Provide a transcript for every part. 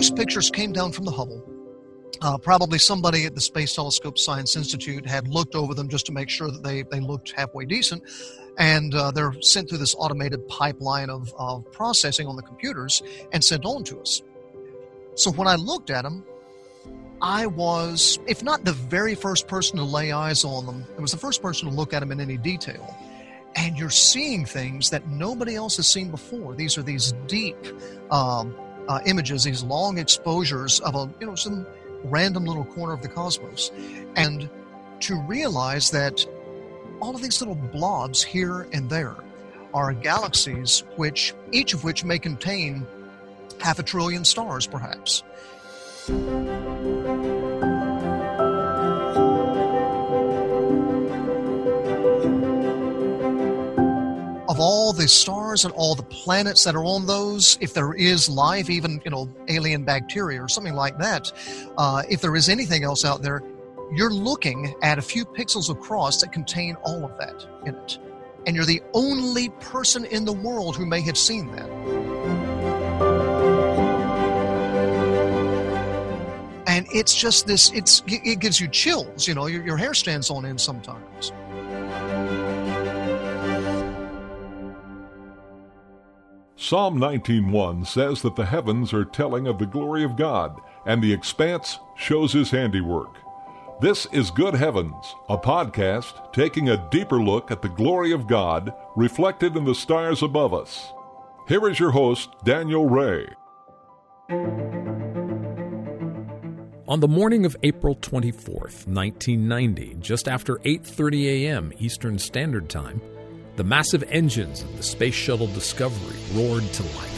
those pictures came down from the Hubble. Uh, probably somebody at the Space Telescope Science Institute had looked over them just to make sure that they, they looked halfway decent. And uh, they're sent through this automated pipeline of, of processing on the computers and sent on to us. So when I looked at them, I was, if not the very first person to lay eyes on them, it was the first person to look at them in any detail. And you're seeing things that nobody else has seen before. These are these deep um, uh, images, these long exposures of a, you know, some random little corner of the cosmos. And to realize that all of these little blobs here and there are galaxies which each of which may contain half a trillion stars perhaps all the stars and all the planets that are on those, if there is life, even you know alien bacteria or something like that, uh, if there is anything else out there, you're looking at a few pixels across that contain all of that in it, and you're the only person in the world who may have seen that. And it's just this, it's, it gives you chills, you know, your, your hair stands on end sometimes. Psalm 19:1 says that the heavens are telling of the glory of God, and the expanse shows his handiwork. This is Good Heavens, a podcast taking a deeper look at the glory of God reflected in the stars above us. Here is your host, Daniel Ray. On the morning of April 24th, 1990, just after 8:30 a.m. Eastern Standard Time, the massive engines of the Space Shuttle Discovery roared to life.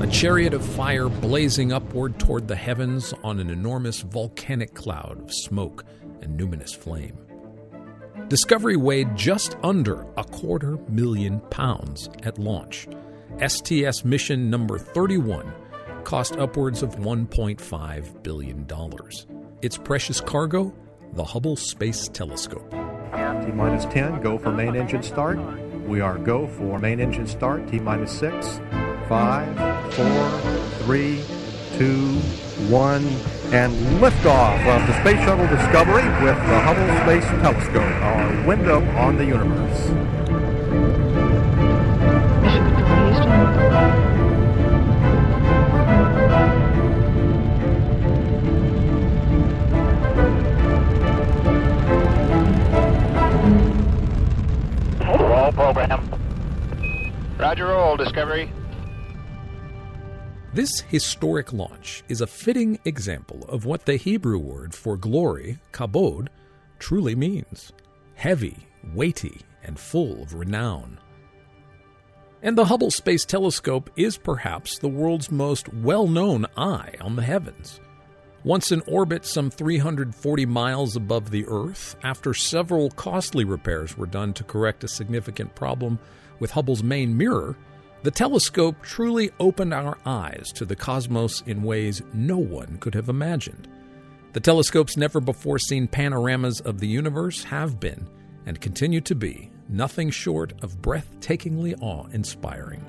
A chariot of fire blazing upward toward the heavens on an enormous volcanic cloud of smoke and numinous flame. Discovery weighed just under a quarter million pounds at launch. STS mission number 31 cost upwards of $1.5 billion. Its precious cargo the Hubble Space Telescope. T minus 10, go for main engine start. We are go for main engine start, T minus 6, 5, 4, 3, 2, 1, and liftoff of the Space Shuttle Discovery with the Hubble Space Telescope, our window on the universe. Roll, Discovery. This historic launch is a fitting example of what the Hebrew word for glory, kabod, truly means heavy, weighty, and full of renown. And the Hubble Space Telescope is perhaps the world's most well known eye on the heavens. Once in orbit some 340 miles above the Earth, after several costly repairs were done to correct a significant problem with Hubble's main mirror, the telescope truly opened our eyes to the cosmos in ways no one could have imagined. The telescope's never before seen panoramas of the universe have been, and continue to be, nothing short of breathtakingly awe inspiring.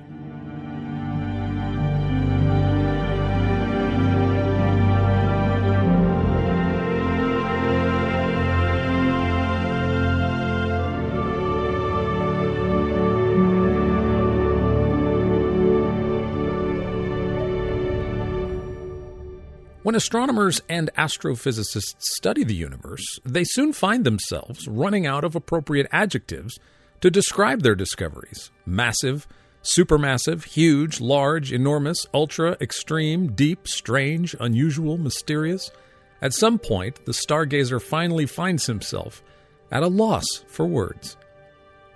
When astronomers and astrophysicists study the universe, they soon find themselves running out of appropriate adjectives to describe their discoveries massive, supermassive, huge, large, enormous, ultra, extreme, deep, strange, unusual, mysterious. At some point, the stargazer finally finds himself at a loss for words.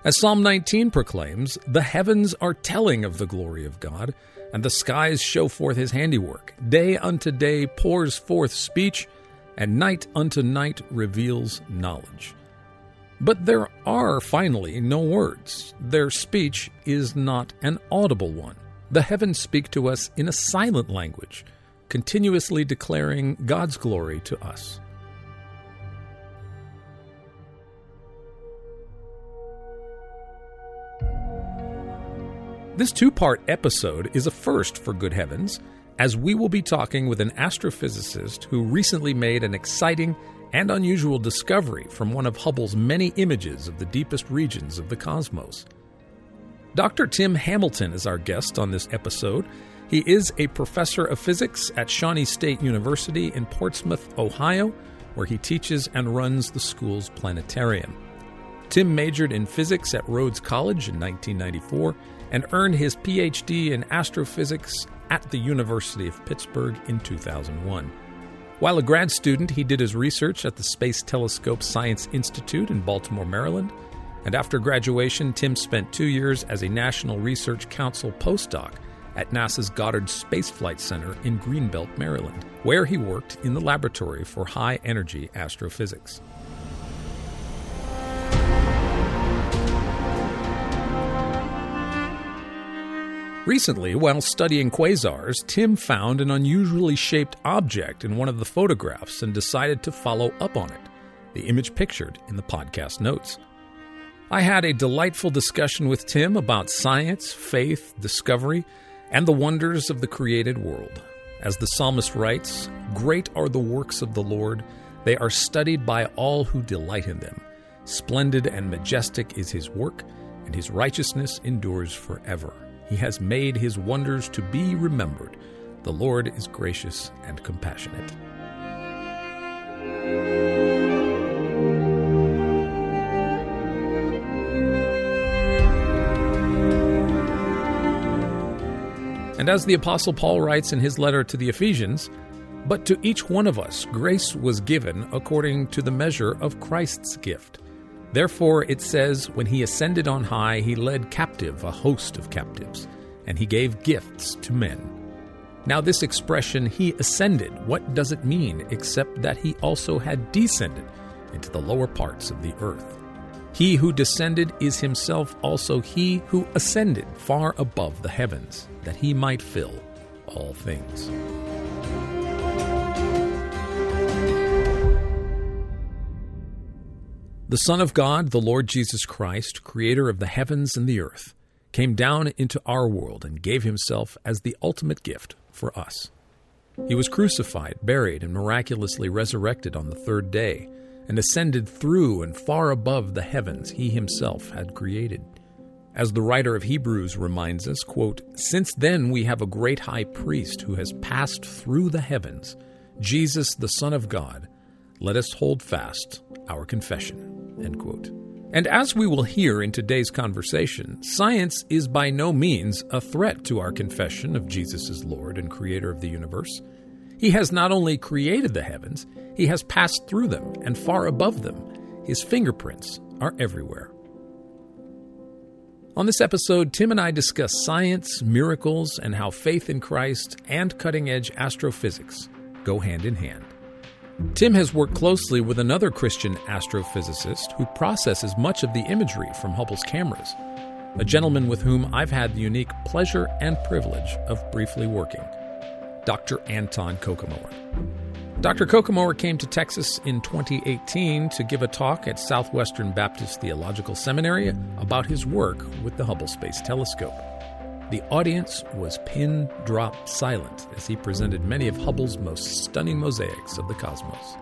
As Psalm 19 proclaims, the heavens are telling of the glory of God and the skies show forth his handiwork. Day unto day pours forth speech, and night unto night reveals knowledge. But there are finally no words. Their speech is not an audible one. The heavens speak to us in a silent language, continuously declaring God's glory to us. This two part episode is a first for Good Heavens, as we will be talking with an astrophysicist who recently made an exciting and unusual discovery from one of Hubble's many images of the deepest regions of the cosmos. Dr. Tim Hamilton is our guest on this episode. He is a professor of physics at Shawnee State University in Portsmouth, Ohio, where he teaches and runs the school's planetarium. Tim majored in physics at Rhodes College in 1994 and earned his PhD in astrophysics at the University of Pittsburgh in 2001. While a grad student, he did his research at the Space Telescope Science Institute in Baltimore, Maryland. And after graduation, Tim spent two years as a National Research Council postdoc at NASA's Goddard Space Flight Center in Greenbelt, Maryland, where he worked in the laboratory for high energy astrophysics. Recently, while studying quasars, Tim found an unusually shaped object in one of the photographs and decided to follow up on it, the image pictured in the podcast notes. I had a delightful discussion with Tim about science, faith, discovery, and the wonders of the created world. As the psalmist writes, Great are the works of the Lord, they are studied by all who delight in them. Splendid and majestic is his work, and his righteousness endures forever. He has made his wonders to be remembered. The Lord is gracious and compassionate. And as the Apostle Paul writes in his letter to the Ephesians, but to each one of us grace was given according to the measure of Christ's gift. Therefore, it says, When he ascended on high, he led captive a host of captives, and he gave gifts to men. Now, this expression, he ascended, what does it mean except that he also had descended into the lower parts of the earth? He who descended is himself also he who ascended far above the heavens, that he might fill all things. The Son of God, the Lord Jesus Christ, creator of the heavens and the earth, came down into our world and gave himself as the ultimate gift for us. He was crucified, buried, and miraculously resurrected on the third day, and ascended through and far above the heavens he himself had created. As the writer of Hebrews reminds us, quote, Since then we have a great high priest who has passed through the heavens, Jesus the Son of God, let us hold fast our confession. End quote. And as we will hear in today's conversation, science is by no means a threat to our confession of Jesus as Lord and Creator of the universe. He has not only created the heavens, He has passed through them and far above them. His fingerprints are everywhere. On this episode, Tim and I discuss science, miracles, and how faith in Christ and cutting edge astrophysics go hand in hand. Tim has worked closely with another Christian astrophysicist who processes much of the imagery from Hubble's cameras, a gentleman with whom I've had the unique pleasure and privilege of briefly working, Dr. Anton Koekemoer. Dr. Koekemoer came to Texas in 2018 to give a talk at Southwestern Baptist Theological Seminary about his work with the Hubble Space Telescope. The audience was pin drop silent as he presented many of Hubble's most stunning mosaics of the cosmos.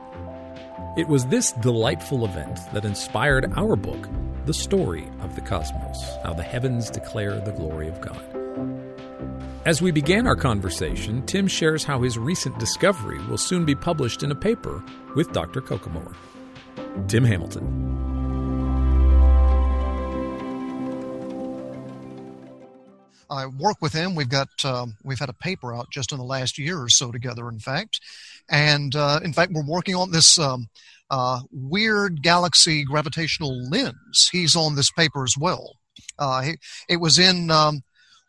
It was this delightful event that inspired our book, The Story of the Cosmos How the Heavens Declare the Glory of God. As we began our conversation, Tim shares how his recent discovery will soon be published in a paper with Dr. Koekemoer. Tim Hamilton. I work with him. We've got um, we've had a paper out just in the last year or so together, in fact, and uh, in fact we're working on this um, uh, weird galaxy gravitational lens. He's on this paper as well. Uh, he, it was in um,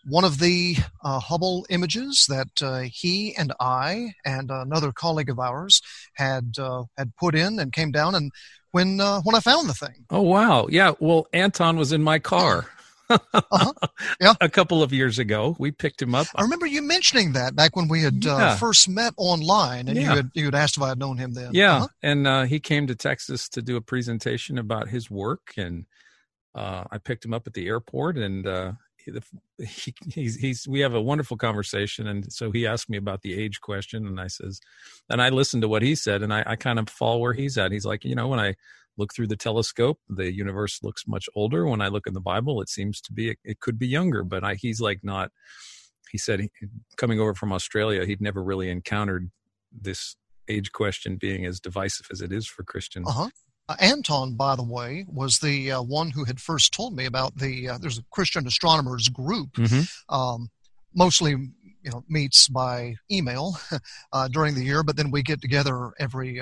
one of the uh, Hubble images that uh, he and I and another colleague of ours had uh, had put in and came down and when when I found the thing. Oh wow! Yeah, well, Anton was in my car uh-huh. Yeah. a couple of years ago. We picked him up. I remember you mentioning that back when we had uh, yeah. first met online, and yeah. you had you had asked if I had known him then. Yeah, uh-huh. and uh, he came to Texas to do a presentation about his work, and uh, I picked him up at the airport, and uh, he, he's he's we have a wonderful conversation, and so he asked me about the age question, and I says, and I listened to what he said, and I, I kind of fall where he's at. He's like, you know, when I look through the telescope, the universe looks much older. When I look in the Bible, it seems to be it, it could be younger, but I, he's like not. He said he, coming over from Australia, he'd never really encountered this age question being as divisive as it is for Christians. Uh-huh. Uh, Anton, by the way, was the uh, one who had first told me about the. Uh, there's a Christian astronomers group, Mhm. um, mostly you know meets by email uh, during the year, but then we get together every.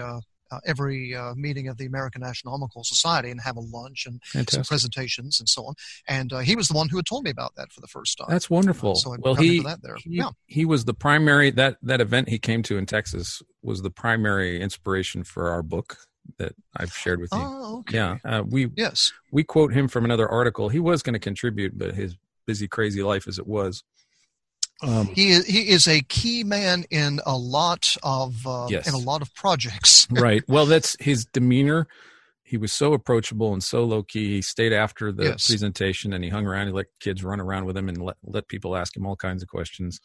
Uh, every uh, meeting of the American Astronomical Society and have a lunch and some presentations and so on. And uh, he was the one who had told me about that for the first time. That's wonderful. So I well, he that there. he, Yeah. he was the primary that that event he came to in Texas was the primary inspiration for our book that I've shared with you. Oh, okay. Yeah, uh, we Yes. we quote him from another article. He was going to contribute, but his busy, crazy life as it was. Um, He is, he is a key man in a lot of uh, Yes. in a lot of projects. right. Well, that's his demeanor. He was so approachable and so low key. He stayed after the Yes. presentation and he hung around. He let kids run around with him and let, let people ask him all kinds of questions.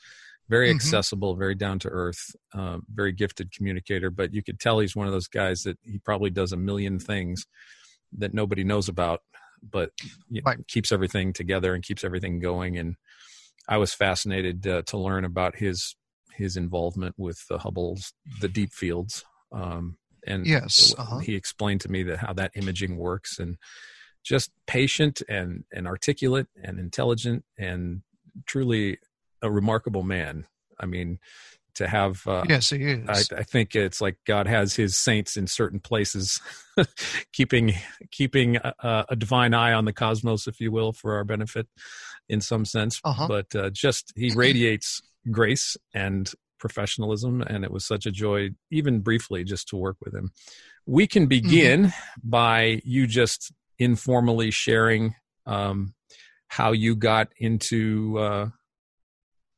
Very Mhm. accessible, very down to earth, uh, very gifted communicator. But you could tell he's one of those guys that he probably does a million things that nobody knows about, but you know, keeps everything together and keeps everything going. And I was fascinated uh, to learn about his his involvement with the Hubble's the deep fields. Um, and Yes, uh-huh. he explained to me that how that imaging works and just patient and and articulate and intelligent and truly a remarkable man. I mean, to have uh, yes, he is. I, I think it's like God has His saints in certain places, keeping keeping a, a divine eye on the cosmos, if you will, for our benefit, in some sense. Uh-huh. But uh, just He radiates grace and professionalism, and it was such a joy, even briefly, just to work with him. We can begin by you just informally sharing um, how you got into. Uh,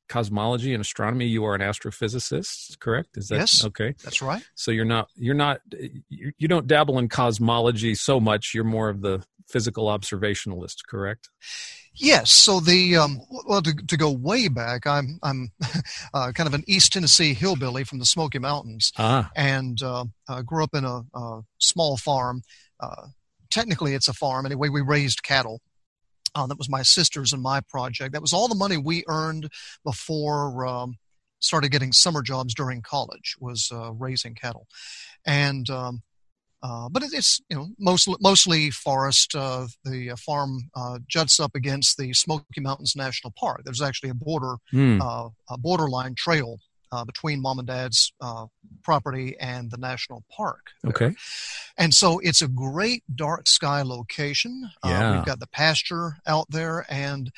cosmology and astronomy you are an astrophysicist correct is that Yes. okay That's right. so you're not you're not you, you don't dabble in cosmology so much you're more of the physical observationalist correct Yes. So the um, well to, to go way back, I'm I'm uh, kind of an East Tennessee hillbilly from the Smoky Mountains, ah and uh, uh, grew up in a, a small farm. Uh, technically, it's a farm anyway. We raised cattle. Uh, that was my sister's and my project. That was all the money we earned before um, started getting summer jobs during college. Was uh, raising cattle, and um, uh, but it- it's you know mostly mostly forest. Uh, the uh, farm uh, juts up against the Smoky Mountains National Park. There's actually a border uh, a borderline trail uh, between mom and dad's uh, property and the national park. there. okay And so it's a great dark sky location. Uh, Yeah. we've got the pasture out there, and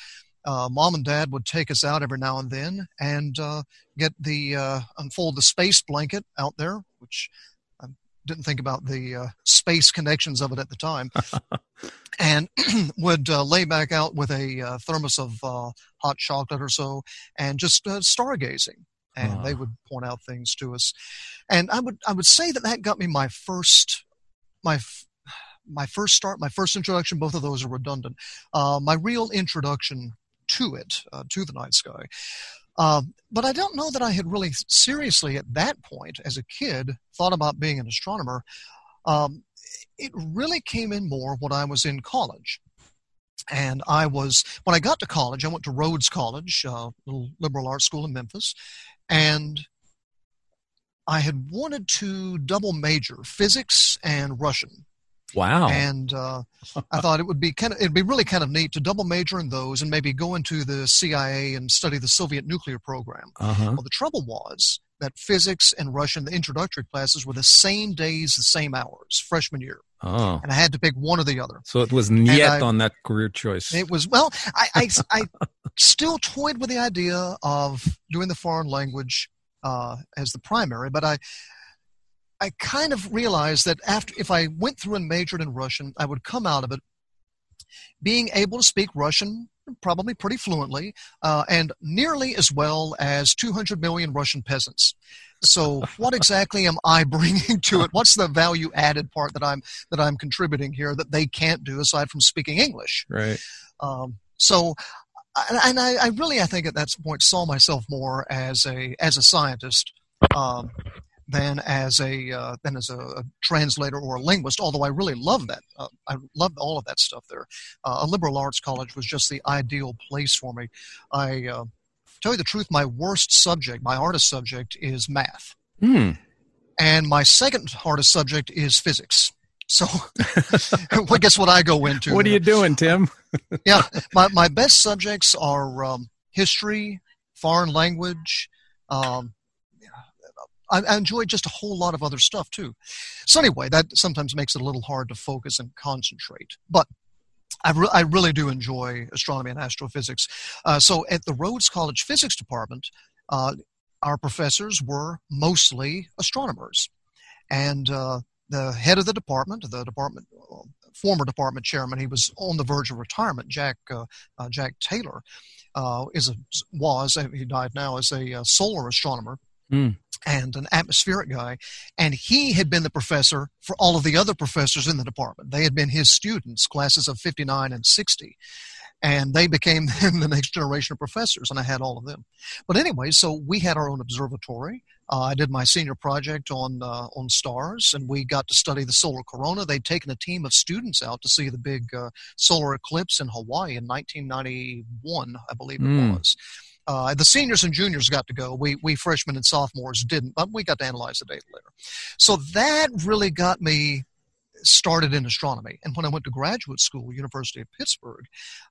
uh, mom and dad would take us out every now and then and uh, get the uh, unfold the space blanket out there, which I didn't think about the uh, space connections of it at the time, and would uh, lay back out with a uh, thermos of uh, hot chocolate or so and just uh, stargazing. And Ah. they would point out things to us, and I would I would say that that got me my first my my first start, my first introduction. Both of those are redundant. Uh, my real introduction to it, uh, to the night sky. Um, but I don't know that I had really seriously at that point, as a kid, thought about being an astronomer. Um, it really came in more when I was in college. And I was, when I got to college, I went to Rhodes College, uh, little liberal arts school in Memphis, and I had wanted to double major physics and Russian. wow And uh, I thought it would be kind of, it'd be really kind of neat to double major in those and maybe go into the CIA and study the Soviet nuclear program. uh-huh Well, the trouble was that physics and Russian, the introductory classes, were the same days, the same hours, freshman year. Oh And I had to pick one or the other. so it was niet I- on that career choice It was, well, I, I, I still toyed with the idea of doing the foreign language uh, as the primary, but I, I kind of realized that after, if I went through and majored in Russian, I would come out of it being able to speak Russian probably pretty fluently uh, and nearly as well as 200 million Russian peasants. So, what exactly am I bringing to it? What's the value added part that I'm that I'm contributing here that they can't do aside from speaking English? right Um, so and I, I, really, I think at that point saw myself more as a as a scientist um, than as a uh, than as a, a, translator or a linguist. Although I really love that, uh, I loved all of that stuff there. Uh, a liberal arts college was just the ideal place for me. I uh, tell you the truth, my worst subject, my hardest subject, is math, mm. and my second hardest subject is physics. So, well, guess what I go into? What are you doing, Tim? yeah, my, my best subjects are um, history, foreign language. Um, I, I enjoy just a whole lot of other stuff too. So anyway, that sometimes makes it a little hard to focus and concentrate. But I, re- I really do enjoy astronomy and astrophysics. Uh, so at the Rhodes College Physics Department, uh, our professors were mostly astronomers. And uh, the head of the department, the department uh, former department chairman, he was on the verge of retirement. Jack uh, uh, Jack Taylor is a was he died now as a solar astronomer. Mm. And an atmospheric guy, and he had been the professor for all of the other professors in the department. They had been his students, classes of 59 and 60 and they became the next generation of professors, and I had all of them. But anyway, so we had our own observatory. Uh, I did my senior project on uh, on stars, and we got to study the solar corona. They'd taken a team of students out to see the big uh, solar eclipse in Hawaii in 1991, I believe it mm. was. Uh, the seniors and juniors got to go. We we freshmen and sophomores didn't, but we got to analyze the data later. So that really got me started in astronomy. And when I went to graduate school, University of Pittsburgh,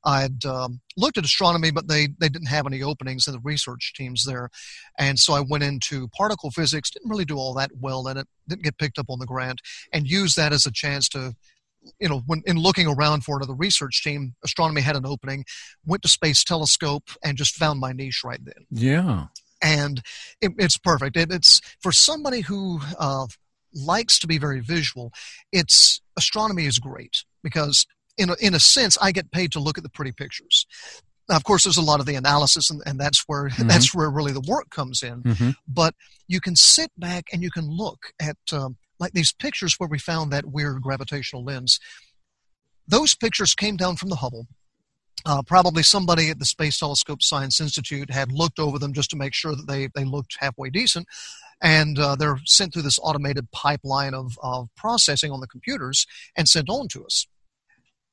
I'd um, looked at astronomy, but they, they didn't have any openings in the research teams there. And so I went into particle physics, didn't really do all that well in it, didn't get picked up on the grant, and used that as a chance to you know, when in looking around for another research team, astronomy had an opening, went to Space Telescope, and just found my niche right then. Yeah. And it, it's perfect. It, it's for somebody who uh, likes to be very visual, it's astronomy is great because in a, in a sense I get paid to look at the pretty pictures. Now, of course, there's a lot of the analysis, and, and that's where mm-hmm. that's where really the work comes in. Mm-hmm. But you can sit back and you can look at um, like these pictures where we found that weird gravitational lens. Those pictures came down from the Hubble. Uh, probably somebody at the Space Telescope Science Institute had looked over them just to make sure that they, they looked halfway decent and uh, they're sent through this automated pipeline of, of processing on the computers and sent on to us.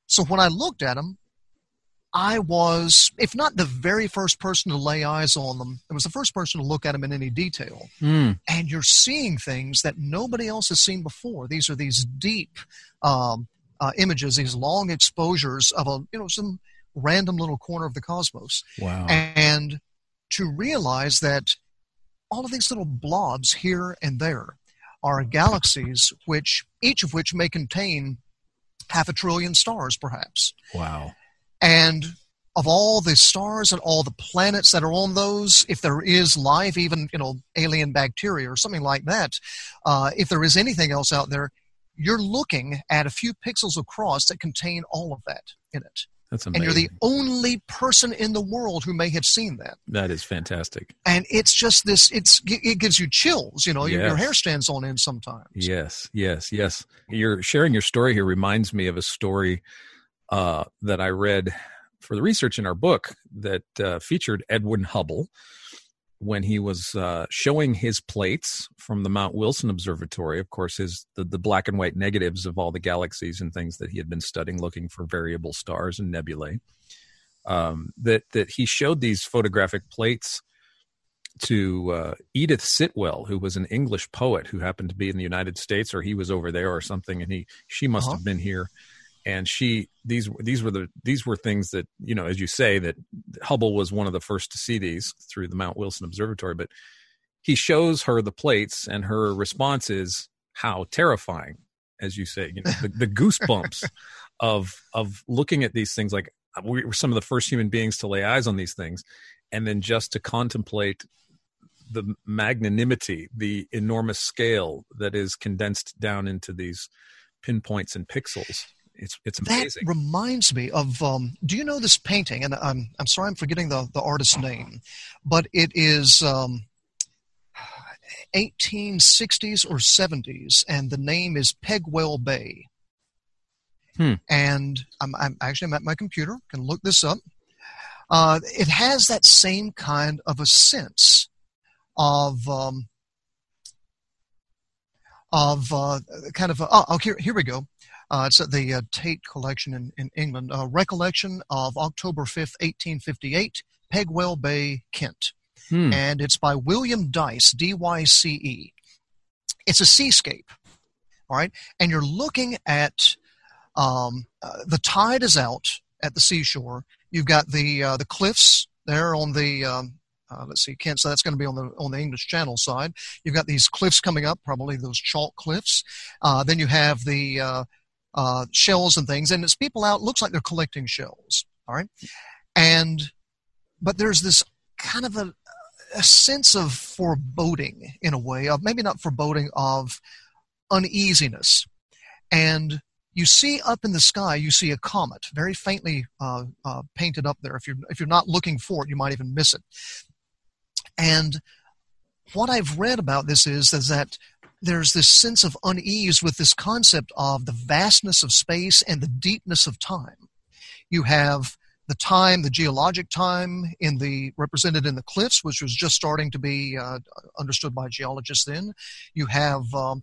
So when I looked at them, I was, if not the very first person to lay eyes on them, it was the first person to look at them in any detail. Mm. And you're seeing things that nobody else has seen before. These are these deep um, uh, images, these long exposures of a, you know, some random little corner of the cosmos. Wow. And to realize that all of these little blobs here and there are galaxies which each of which may contain half a trillion stars perhaps wow and of all the stars and all the planets that are on those if there is life even you know alien bacteria or something like that uh, if there is anything else out there you're looking at a few pixels across that contain all of that in it that's amazing. And you're the only person in the world who may have seen that. That is fantastic. And it's just this, it's, it gives you chills, you know, yes. your, hair stands on end sometimes. Yes, yes, yes. You're sharing your story here reminds me of a story uh, that I read for the research in our book that uh, featured Edwin Hubble when he was uh, showing his plates from the Mount Wilson Observatory, of course, his the, the, black and white negatives of all the galaxies and things that he had been studying, looking for variable stars and nebulae. Um, that that he showed these photographic plates to uh, Edith Sitwell, who was an English poet who happened to be in the United States, or he was over there or something, and he she must uh-huh. have been here and she these these were the these were things that you know as you say that Hubble was one of the first to see these through the Mount Wilson Observatory. But he shows her the plates and her response is how terrifying as you say you know the, the goosebumps of of looking at these things. Like we were some of the first human beings to lay eyes on these things and then just to contemplate the magnanimity the enormous scale that is condensed down into these pinpoints and pixels it's it's amazing. That reminds me of. Um, do you know this painting? And I'm I'm sorry, I'm forgetting the the artist's name, but it is. Um, 1860s or 70s, and the name is Pegwell Bay. Hmm. And I'm, I'm actually I'm at my computer, can look this up. uh, it has that same kind of a sense of um, of uh, kind of a, oh, oh here here we go. Uh, it's at the uh, Tate Collection in, in England. Uh, recollection of October 5th, 1858, Pegwell Bay, Kent. Hmm. And it's by William Dyce, D Y C E. It's a seascape, all right? And you're looking at um, uh, the tide is out at the seashore. You've got the uh, the cliffs there on the um, uh, let's see, Kent. So that's going to be on the on the English Channel side. You've got these cliffs coming up, probably those chalk cliffs. Uh, then you have the uh, uh, shells and things, and it's people out. Looks like they're collecting shells. All right, and but there's this kind of a, a sense of foreboding in a way of maybe not foreboding of uneasiness and you see up in the sky you see a comet very faintly uh, uh, painted up there if you're if you're not looking for it you might even miss it and what i've read about this is is that there's this sense of unease with this concept of the vastness of space and the deepness of time you have the time, the geologic time in the represented in the cliffs, which was just starting to be uh, understood by geologists then. You have um,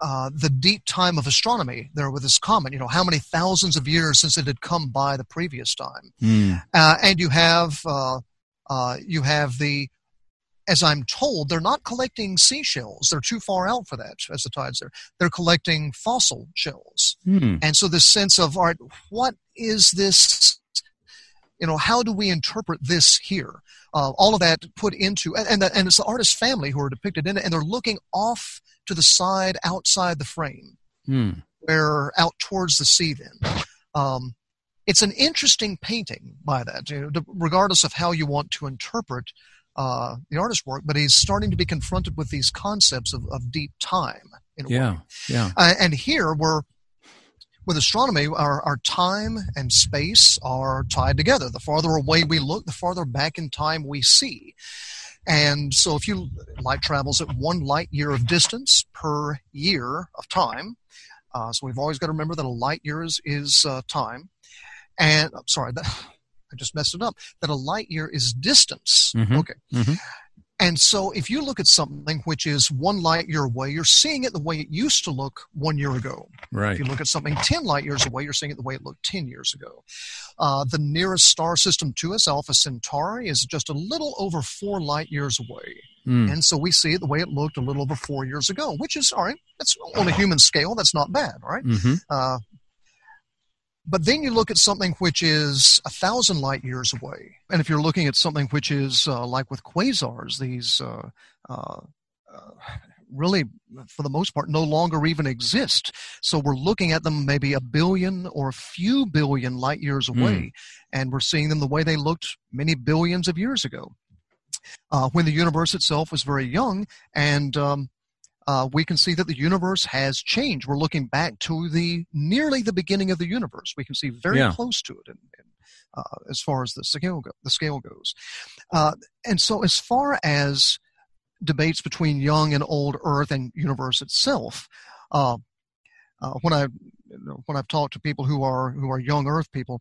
uh, the deep time of astronomy there with this comet, you know, how many thousands of years since it had come by the previous time. Mm. Uh, and you have, uh, uh, you have the, as I'm told, they're not collecting seashells. They're too far out for that as the tides there. They're collecting fossil shells. Hmm. And so this sense of, all right, what is this you know how do we interpret this here uh, all of that put into and and, the, and it's the artist's family who are depicted in it and they're looking off to the side outside the frame Hmm. where out towards the sea then um, it's an interesting painting by that you know, regardless of how you want to interpret uh, the artist's work but he's starting to be confronted with these concepts of, of deep time in a way. Yeah. Yeah. Uh, and here we're with astronomy, our, our time and space are tied together. The farther away we look, the farther back in time we see. And so if you light travels at one light year of distance per year of time, uh, so we've always got to remember that a light year is, is uh, time. And I'm sorry, that, I just messed it up. That a light year is distance. Mhm. Okay. Mhm. And so if you look at something which is one light year away, you're seeing it the way it used to look one year ago. Right. If you look at something 10 light years away, you're seeing it the way it looked 10 years ago. Uh, the nearest star system to us, Alpha Centauri, is just a little over four light years away. Hmm. And so we see it the way it looked a little over four years ago, which is, all right, that's on a human scale, that's not bad, all right? Mhm. Uh, but then you look at something which is a thousand light years away. And if you're looking at something which is uh, like with quasars, these uh, uh, uh, really, for the most part, no longer even exist. So we're looking at them maybe a billion or a few billion light years away, and we're seeing them the way they looked many billions of years ago. Uh, when the universe itself was very young, and um, uh, we can see that the universe has changed. We're looking back to the nearly the beginning of the universe. We can see very Yeah. close to it, in, in, uh, as far as the scale go, the scale goes. Uh, and so, as far as debates between young and old Earth and universe itself, uh, uh, when I you know, when I've talked to people who are who are young Earth people,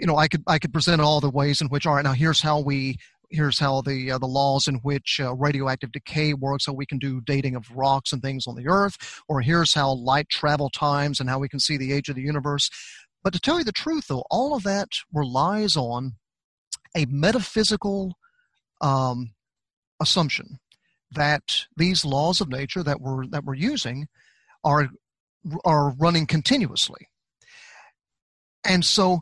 you know, I could I could present all the ways in which all right now here's how we here's how the uh, the laws in which uh, radioactive decay works, how we can do dating of rocks and things on the Earth, or here's how light travel times and how we can see the age of the universe. But to tell you the truth, though, all of that relies on a metaphysical um, assumption that these laws of nature that we're that we're using are are running continuously. And so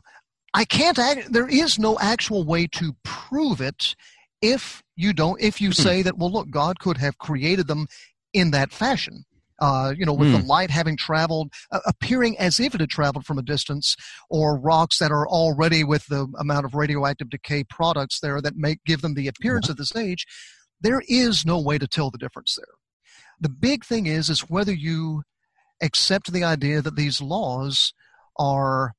I can't act, there is no actual way to prove it if you don't if you say that well look God could have created them in that fashion. Uh, you know, with the light having traveled, uh, appearing as if it had traveled from a distance, or rocks that are already with the amount of radioactive decay products there that make give them the appearance of this age, there is no way to tell the difference there. The big thing is is whether you accept the idea that these laws are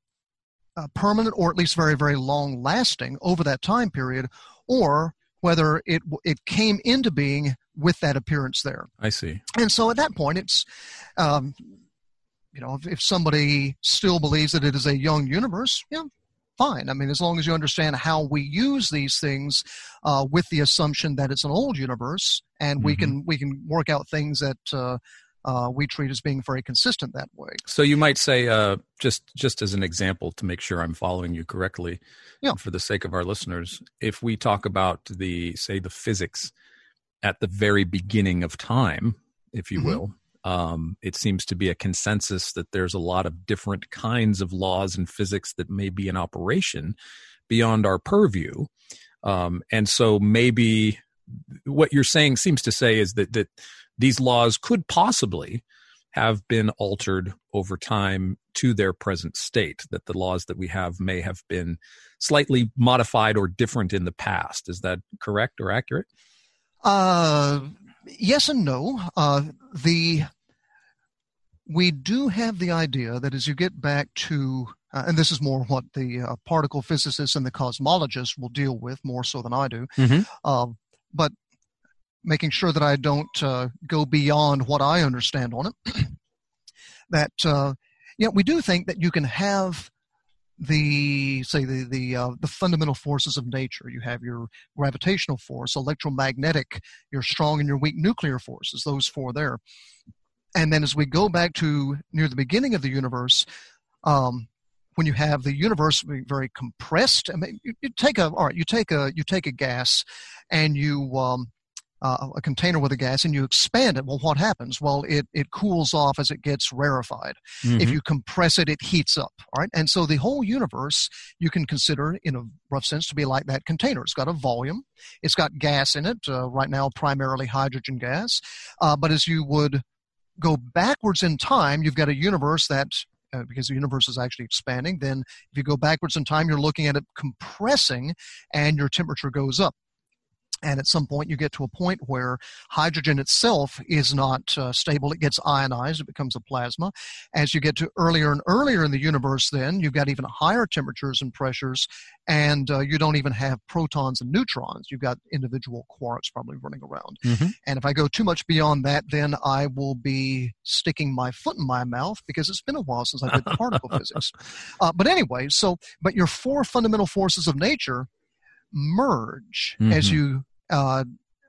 uh, permanent or at least very very long lasting over that time period, or whether it it came into being with that appearance there. I see. And so at that point, it's, um, you know, if, if somebody still believes that it is a young universe, yeah, fine. I mean, as long as you understand how we use these things uh, with the assumption that it's an old universe, and we Mhm. can we can work out things that uh, uh, we treat as being very consistent that way. So you might say, uh, just just as an example, to make sure I'm following you correctly, Yeah. for the sake of our listeners, if we talk about the say the physics at the very beginning of time, if you Mhm. will, um, it seems to be a consensus that there's a lot of different kinds of laws in physics that may be in operation beyond our purview, um, and so maybe what you're saying seems to say is that that these laws could possibly have been altered over time to their present state, that the laws that we have may have been slightly modified or different in the past. Is that correct or accurate? Uh, yes and no. Uh, the we do have the idea that as you get back to, uh, and this is more what the uh, particle physicists and the cosmologists will deal with more so than I do. Mhm. Uh, but making sure that I don't uh, go beyond what I understand on it. that uh, yeah, we do think that you can have the say the the uh, the fundamental forces of nature. You have your gravitational force, electromagnetic, your strong and your weak nuclear forces. Those four there. And then as we go back to near the beginning of the universe, um, when you have the universe being very compressed, I mean, you, you take a all right, you take a you take a gas, and you um, uh, a container with a gas, and you expand it. Well, what happens? Well, it it cools off as it gets rarefied. If you compress it, it heats up. All right, and so the whole universe you can consider, in a rough sense, to be like that container. It's got a volume, it's got gas in it. Uh, right now, primarily hydrogen gas, uh, but as you would go backwards in time, you've got a universe that, uh, because the universe is actually expanding, then if you go backwards in time, you're looking at it compressing and your temperature goes up. And at some point, you get to a point where hydrogen itself is not uh, stable. It gets ionized, it becomes a plasma. As you get to earlier and earlier in the universe, then you've got even higher temperatures and pressures, and uh, you don't even have protons and neutrons. You've got individual quarks probably running around. Mhm. And if I go too much beyond that, then I will be sticking my foot in my mouth because it's been a while since I did particle physics. Uh, but anyway, so, but your four fundamental forces of nature merge as Mhm. you uh,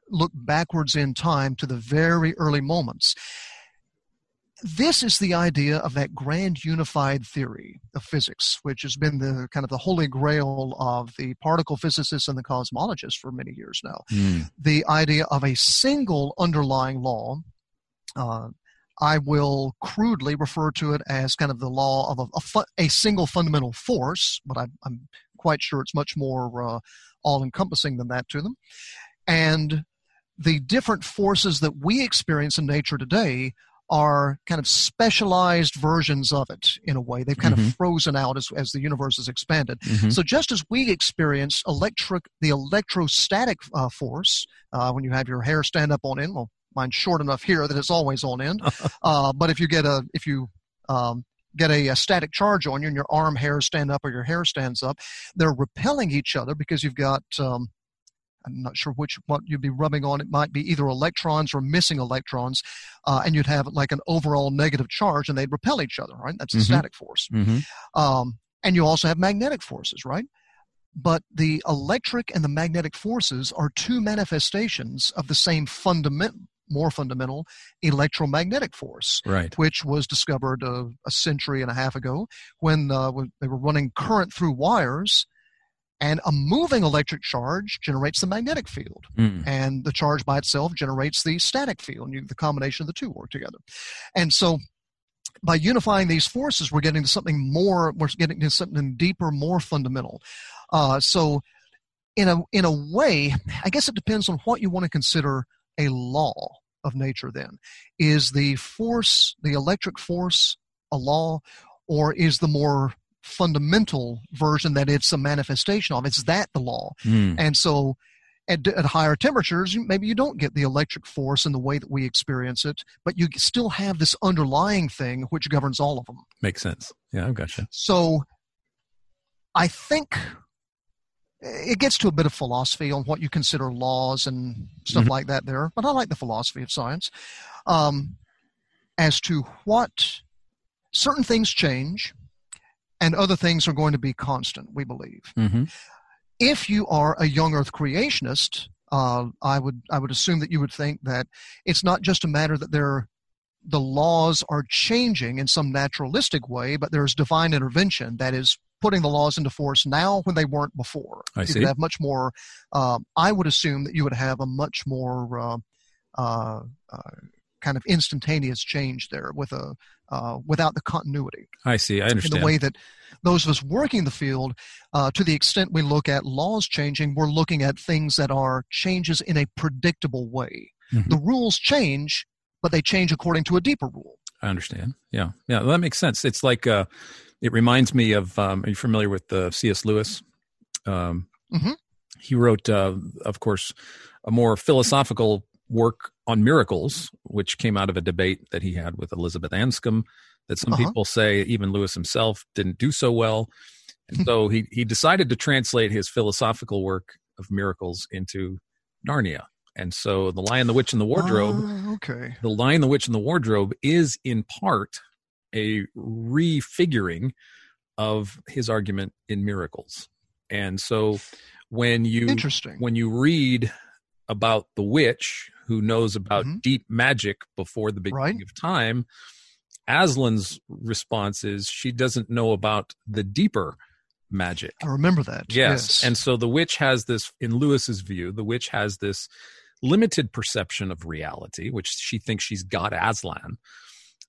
look backwards in time to the very early moments. This is the idea of that grand unified theory of physics, which has been the kind of the holy grail of the particle physicists and the cosmologists for many years now Mm. the idea of a single underlying law. Uh, I will crudely refer to it as kind of the law of a, a, fu- a single fundamental force, but I, I'm quite sure it's much more uh, all encompassing than that to them. And the different forces that we experience in nature today are kind of specialized versions of it in a way. They've kind Mhm. of frozen out as, as the universe has expanded. Mhm. So just as we experience electric, the electrostatic uh, force uh, when you have your hair stand up on end, well, mine's short enough here that it's always on end. uh, but if you get a, if you um, get a, a static charge on you and your arm hairs stand up or your hair stands up, they're repelling each other because you've got. Um, I'm not sure which what you'd be rubbing on. It might be either electrons or missing electrons, uh, and you'd have like an overall negative charge, and they'd repel each other. Right? That's a Mhm. static force. Mhm. Um, and you also have magnetic forces, right? But the electric and the magnetic forces are two manifestations of the same fundament, more fundamental electromagnetic force, Right. which was discovered uh, a century and a half ago when, uh, when they were running current through wires. And a moving electric charge generates the magnetic field Mm. and the charge by itself generates the static field. And you, the combination of the two work together. And so, by unifying these forces, we're getting to something more. We're getting to something deeper, more fundamental. Uh, so, in a in a way, I guess it depends on what you want to consider a law of nature. Then, is the force, the electric force, a law, or is the more fundamental version that it's a manifestation of? Is that the law? Mm. And so at, at higher temperatures, maybe you don't get the electric force in the way that we experience it, but you still have this underlying thing which governs all of them. Makes sense. Yeah, I've gotcha. So I think it gets to a bit of philosophy on what you consider laws and stuff Mhm. like that there, but I like the philosophy of science um, as to what certain things change and other things are going to be constant, we believe. Mm-hmm. If you are a young earth creationist, uh, I would I would assume that you would think that it's not just a matter that there the laws are changing in some naturalistic way, but there's divine intervention that is putting the laws into force now when they weren't before. I you see. could have much more. Um, I would assume that you would have a much more uh, uh, uh, kind of instantaneous change there with a uh, without the continuity I see. I understand. in the way that those of us working the field, uh, to the extent we look at laws changing, we're looking at things that are changes in a predictable way. Mhm. The rules change, but they change according to a deeper rule. I understand. Yeah, yeah, that makes sense. It's like uh, it reminds me of. Um, are you familiar with uh, C.S. Lewis? Um, Mhm. He wrote, uh, of course, a more philosophical work on miracles, which came out of a debate that he had with Elizabeth Anscombe. That some Uh-huh. people say even Lewis himself didn't do so well, and so he he decided to translate his philosophical work of miracles into Narnia. And so, the Lion, the Witch, and the Wardrobe Ah, okay. the lion the witch and the wardrobe is in part a refiguring of his argument in miracles and so when you Interesting. when you read about the witch who knows about Mhm. deep magic before the beginning Right. of time aslan's response is she doesn't know about the deeper magic I remember that. Yes. And so the witch has this, in Lewis's view, the witch has this limited perception of reality, which she thinks she's got Aslan.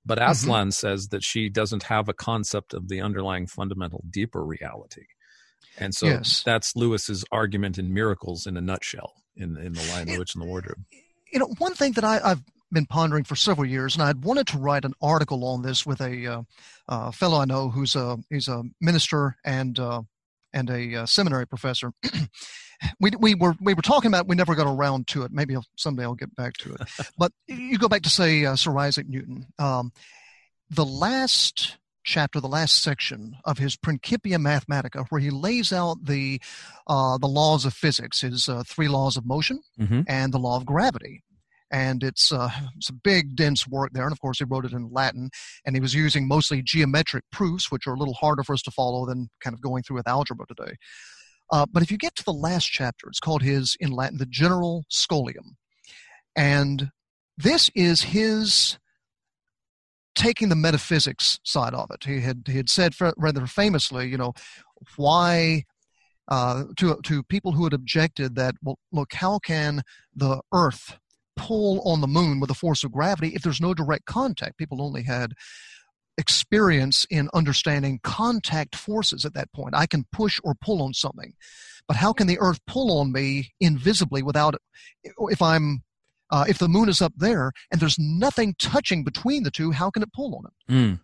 But Mhm. Aslan says that she doesn't have a concept of the underlying fundamental deeper reality. And so Yes. that's Lewis's argument in Miracles in a nutshell in, in The Lion, the Witch, and the Wardrobe. you know, one thing that I, I've been pondering for several years, and I'd wanted to write an article on this with a uh, uh, fellow I know who's a he's a minister and uh, and a uh, seminary professor. we we were we were talking about it, we never got around to it. Maybe I'll, someday I'll get back to it. but you go back to say uh, Sir Isaac Newton. Um, the last chapter, the last section of his Principia Mathematica, where he lays out the uh, the laws of physics, his uh, three laws of motion Mm-hmm. and the law of gravity. And it's, uh, a big, dense work there. And of course, he wrote it in Latin. And he was using mostly geometric proofs, which are a little harder for us to follow than kind of going through with algebra today. Uh, but if you get to the last chapter, it's called his, in Latin, the General Scholium. And this is his taking the metaphysics side of it. He had, he had said rather famously, you know, why uh, to to people who had objected that well look how can the earth pull on the moon with the force of gravity if there's no direct contact. People only had experience in understanding contact forces at that point. I can push or pull on something but how can the earth pull on me invisibly without if i'm uh, if the moon is up there and there's nothing touching between the two how can it pull on it? Mm.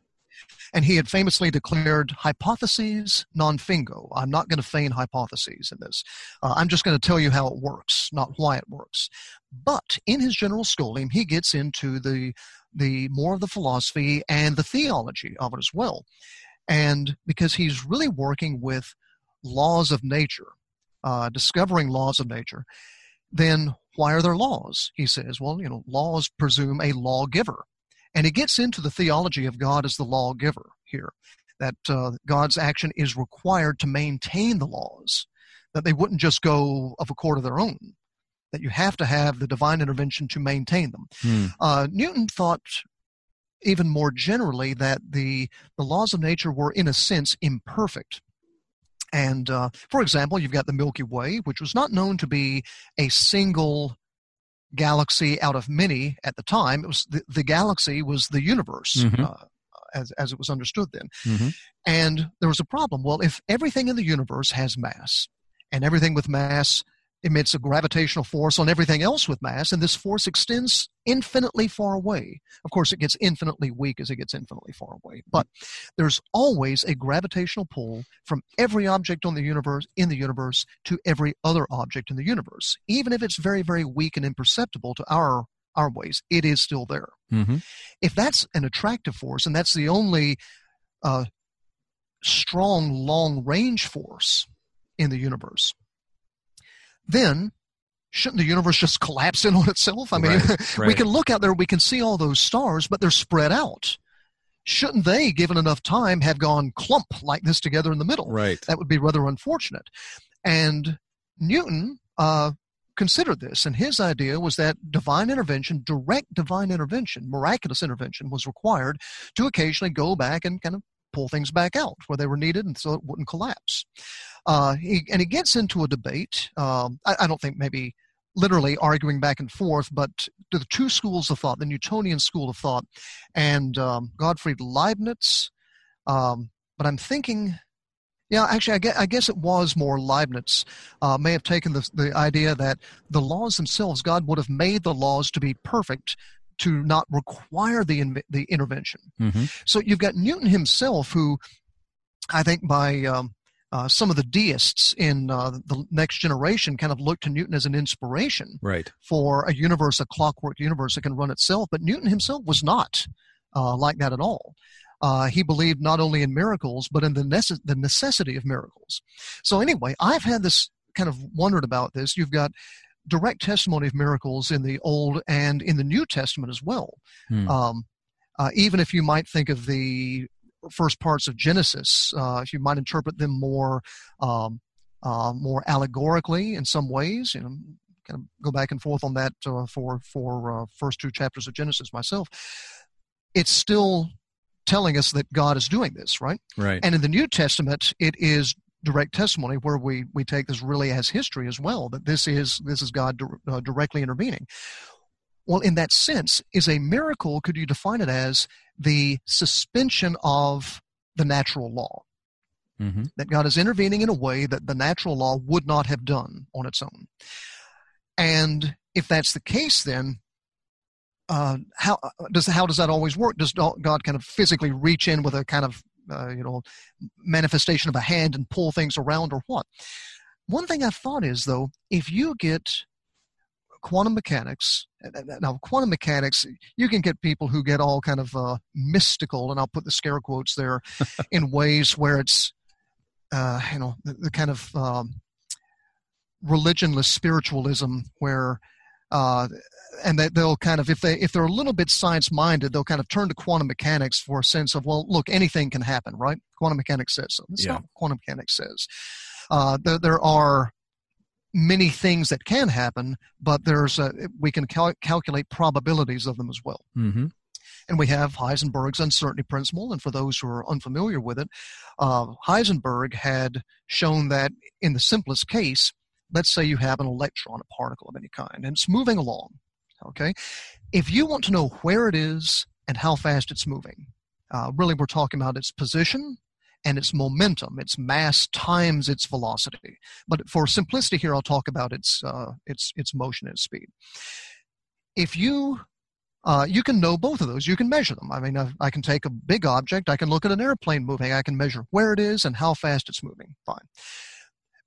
And he had famously declared hypotheses non fingo. I'm not going to feign hypotheses in this. Uh, I'm just going to tell you how it works, not why it works. But in his general Scholium, he gets into the the more of the philosophy and the theology of it as well, and because he's really working with laws of nature, uh, discovering laws of nature, then why are there laws? He says, well, you know, laws presume a lawgiver. And he gets into the theology of God as the lawgiver here, that uh, God's action is required to maintain the laws, that they wouldn't just go of accord of their own, that you have to have the divine intervention to maintain them. Hmm. Uh, Newton thought even more generally that the, the laws of nature were, in a sense, imperfect. And uh, for example, you've got the Milky Way, which was not known to be a single galaxy out of many at the time. It was the, the galaxy was the universe Mhm. uh, as, as it was understood then. Mhm. And there was a problem. Well, if everything in the universe has mass, and everything with mass emits a gravitational force on everything else with mass, and this force extends infinitely far away. Of course, it gets infinitely weak as it gets infinitely far away. But there's always a gravitational pull from every object on the universe in the universe to every other object in the universe. Even if it's very, very weak and imperceptible to our our ways, it is still there. Mhm. If that's an attractive force, and that's the only uh, strong long range force in the universe, then shouldn't the universe just collapse in on itself? I mean, Right, we can look out there, we can see all those stars, but they're spread out. shouldn't they, given enough time, have gone clump like this together in the middle? Right. That would be rather unfortunate. And Newton uh, considered this, and his idea was that divine intervention, direct divine intervention, miraculous intervention, was required to occasionally go back and kind of pull things back out where they were needed and so it wouldn't collapse. Uh, he, and he gets into a debate. Um, I, I, don't think maybe literally arguing back and forth, but the two schools of thought, the Newtonian school of thought and um, Gottfried Leibniz. Um, but I'm thinking yeah, actually, I guess, I guess, it was more Leibniz uh, may have taken the, the idea that the laws themselves, God would have made the laws to be perfect to not require the, the intervention. Mm-hmm. So you've got Newton himself, who I think by um, uh, some of the deists in uh, the next generation kind of look to Newton as an inspiration right. for a universe, a clockwork universe that can run itself. But Newton himself was not uh, like that at all. Uh, he believed not only in miracles, but in the, nece- the necessity of miracles. So, anyway, I've had this kind of wondered about this. You've got direct testimony of miracles in the Old and in the New Testament as well. Hmm. Um, uh, even if you might think of the first parts of Genesis, uh, if you might interpret them more um, uh, more allegorically in some ways, you know, kind of go back and forth on that uh, for for uh, first two chapters of Genesis myself. It's still telling us that God is doing this, right? Right. And in the New Testament, it is direct testimony where we we take this really as history as well that this is this is God uh, directly intervening. Well, in that sense, is a miracle. Could you define it as the suspension of the natural law? Mm-hmm. That God is intervening in a way that the natural law would not have done on its own. And if that's the case, then uh, how uh, does how does that always work? Does God kind of physically reach in with a kind of uh, you know manifestation of a hand and pull things around, or what? One thing I've thought is though, if you get quantum mechanics now quantum mechanics you can get people who get all kind of uh, mystical and i'll put the scare quotes there in ways where it's uh, you know the, the kind of um, religionless spiritualism where uh, and that they'll kind of if they if they're a little bit science minded they'll kind of turn to quantum mechanics for a sense of well look anything can happen right? Quantum mechanics says so. That's yeah. not what quantum mechanics says. Uh, there, there are many things that can happen but there's a, we can cal- calculate probabilities of them as well mm-hmm. and we have heisenberg's uncertainty principle and for those who are unfamiliar with it uh, heisenberg had shown that in the simplest case let's say you have an electron a particle of any kind and it's moving along Okay. If you want to know where it is and how fast it's moving, uh, really we're talking about its position and its momentum, its mass times its velocity. But for simplicity here, I'll talk about its uh, its its motion and speed. If you uh, you can know both of those. You can measure them. I mean, I, I, can take a big object, I can look at an airplane moving, I can measure where it is and how fast it's moving. Fine.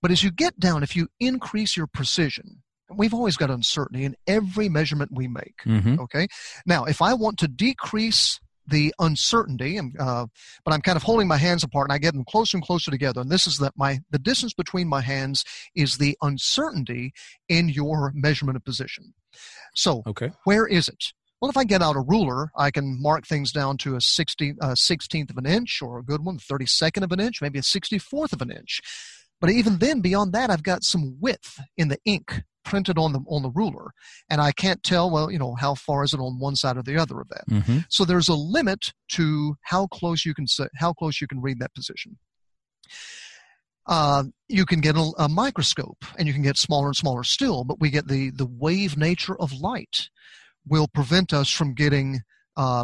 But as you get down, if you increase your precision, we've always got uncertainty in every measurement we make. Mm-hmm. Okay. Now, if I want to decrease the uncertainty, uh, but I'm kind of holding my hands apart and I get them closer and closer together. And this is that my the distance between my hands is the uncertainty in your measurement of position. So, okay. where is it? Well, if I get out a ruler, I can mark things down to a 60, uh, 16th of an inch, or a good one, 32nd of an inch, maybe a 64th of an inch. But even then, beyond that, I've got some width in the ink printed on the on the ruler, and I can't tell well, you know, how far is it on one side or the other of that. Mm-hmm. So there's a limit to how close you can set, how close you can read that position. Uh, you can get a, a, microscope, and you can get smaller and smaller still. But we get the the wave nature of light will prevent us from getting uh,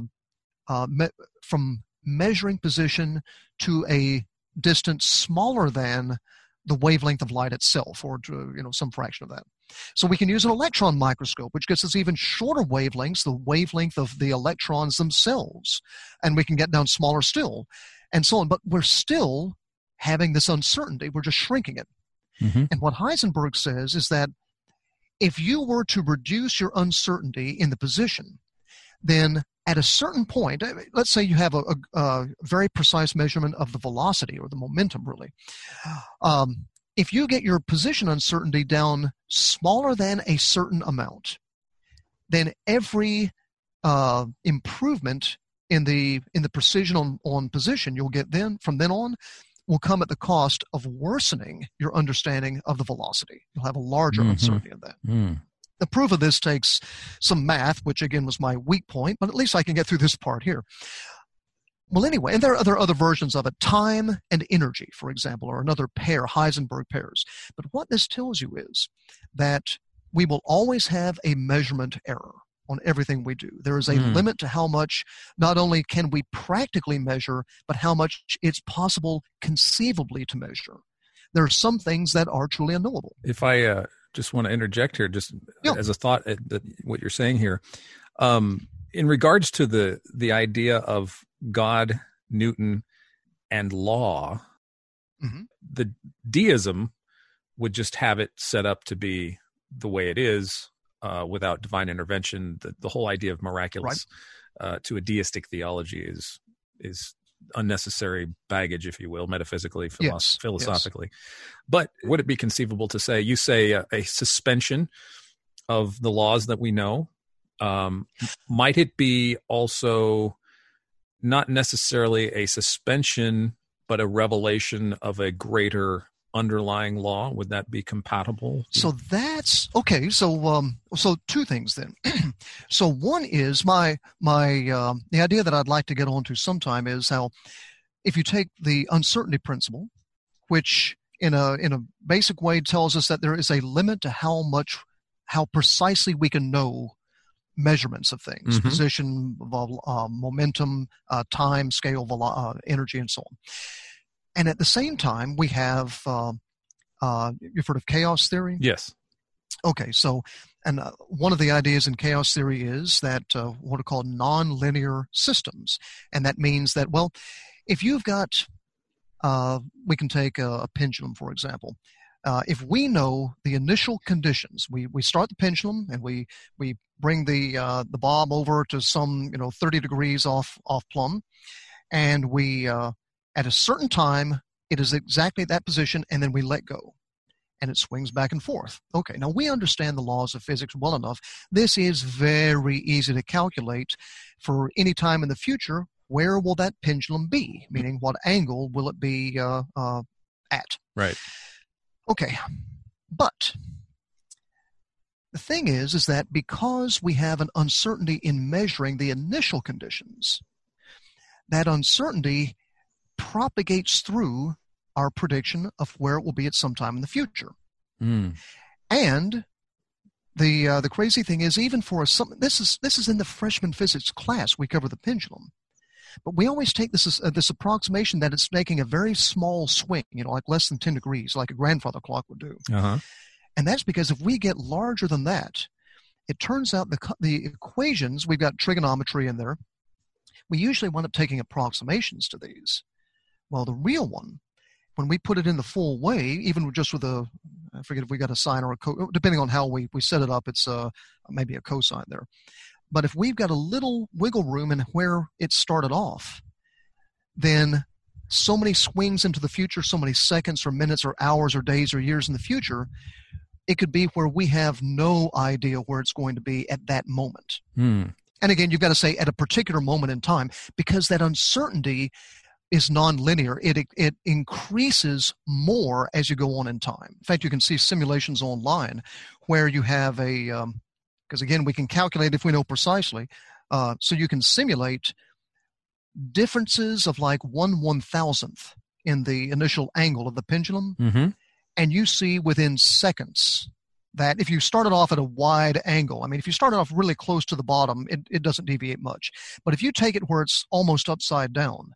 uh, me- from measuring position to a distance smaller than the wavelength of light itself, or to, you know some fraction of that. So we can use an electron microscope, which gets us even shorter wavelengths, the wavelength of the electrons themselves, and we can get down smaller still, and so on. But we're still having this uncertainty. We're just shrinking it. Mm-hmm. And what Heisenberg says is that if you were to reduce your uncertainty in the position, then at a certain point, let's say you have a, a, a very precise measurement of the velocity or the momentum, really. Um, if you get your position uncertainty down smaller than a certain amount, then every uh, improvement in the in the precision on, on position you'll get then from then on will come at the cost of worsening your understanding of the velocity. You'll have a larger Mhm. uncertainty of that. Mm. The proof of this takes some math, which again was my weak point, but at least I can get through this part here. Well, anyway, and there are other other versions of it. Time and energy, for example, are another pair, Heisenberg pairs. But what this tells you is that we will always have a measurement error on everything we do. There is a Hmm. limit to how much not only can we practically measure, but how much it's possible conceivably to measure. There are some things that are truly unknowable. If I uh, just want to interject here, just Yeah. as a thought, that what you're saying here, um, in regards to the the idea of God, Newton, and law, Mhm. the deism would just have it set up to be the way it is uh, without divine intervention. The, the whole idea of miraculous uh, to a deistic theology is is unnecessary baggage, if you will, metaphysically, philo- Yes, yes. philosophically. But would it be conceivable to say, you say a, a suspension of the laws that we know? Um, might it be also not necessarily a suspension, but a revelation of a greater underlying law? Would that be compatible? So that's okay. So um, so two things then. so one is my my um, the idea that I'd like to get onto sometime is how if you take the uncertainty principle, which in a in a basic way tells us that there is a limit to how much how precisely we can know measurements of things, Mhm. position, vol- uh, momentum, uh, time, scale, velo- uh, energy, and so on. And at the same time, we have uh, uh, you've heard of chaos theory. yes. Okay, so and uh, one of the ideas in chaos theory is that uh, what are called nonlinear systems, and that means that well, if you've got, uh, we can take a, a pendulum for example. Uh, if we know the initial conditions, we, we start the pendulum and we we bring the uh, the bob over to some you know 30 degrees off off plumb, and we uh, at a certain time it is exactly that position, and then we let go and it swings back and forth. Okay, now we understand the laws of physics well enough. This is very easy to calculate for any time in the future. Where will that pendulum be? Meaning, what angle will it be uh, uh, at? Right. Okay, but the thing is, is that because we have an uncertainty in measuring the initial conditions, that uncertainty propagates through our prediction of where it will be at some time in the future. Mm. And the uh, the crazy thing is, even for some, this is this is in the freshman physics class we cover the pendulum, but we always take this uh, this approximation that it's making a very small swing, you know, like less than ten degrees, like a grandfather clock would do. Uh huh. And that's because if we get larger than that, it turns out the the equations we've got trigonometry in there. We usually wind up taking approximations to these. Well, the real one, when we put it in the full way, even just with a, I forget if we got a sine or a co, depending on how we we set it up, it's uh maybe a cosine there. But if we've got a little wiggle room in where it started off, then so many swings into the future, so many seconds or minutes or hours or days or years in the future, it could be where we have no idea where it's going to be at that moment. Mm. And again, you've got to say at a particular moment in time because that uncertainty is nonlinear. It it increases more as you go on in time. In fact, you can see simulations online where you have a because again we can calculate if we know precisely. Uh, so you can simulate differences of like one one thousandth in the initial angle of the pendulum Mm-hmm. and you see within seconds that if you started off at a wide angle, I mean, if you started off really close to the bottom, it, it doesn't deviate much. But if you take it where it's almost upside down,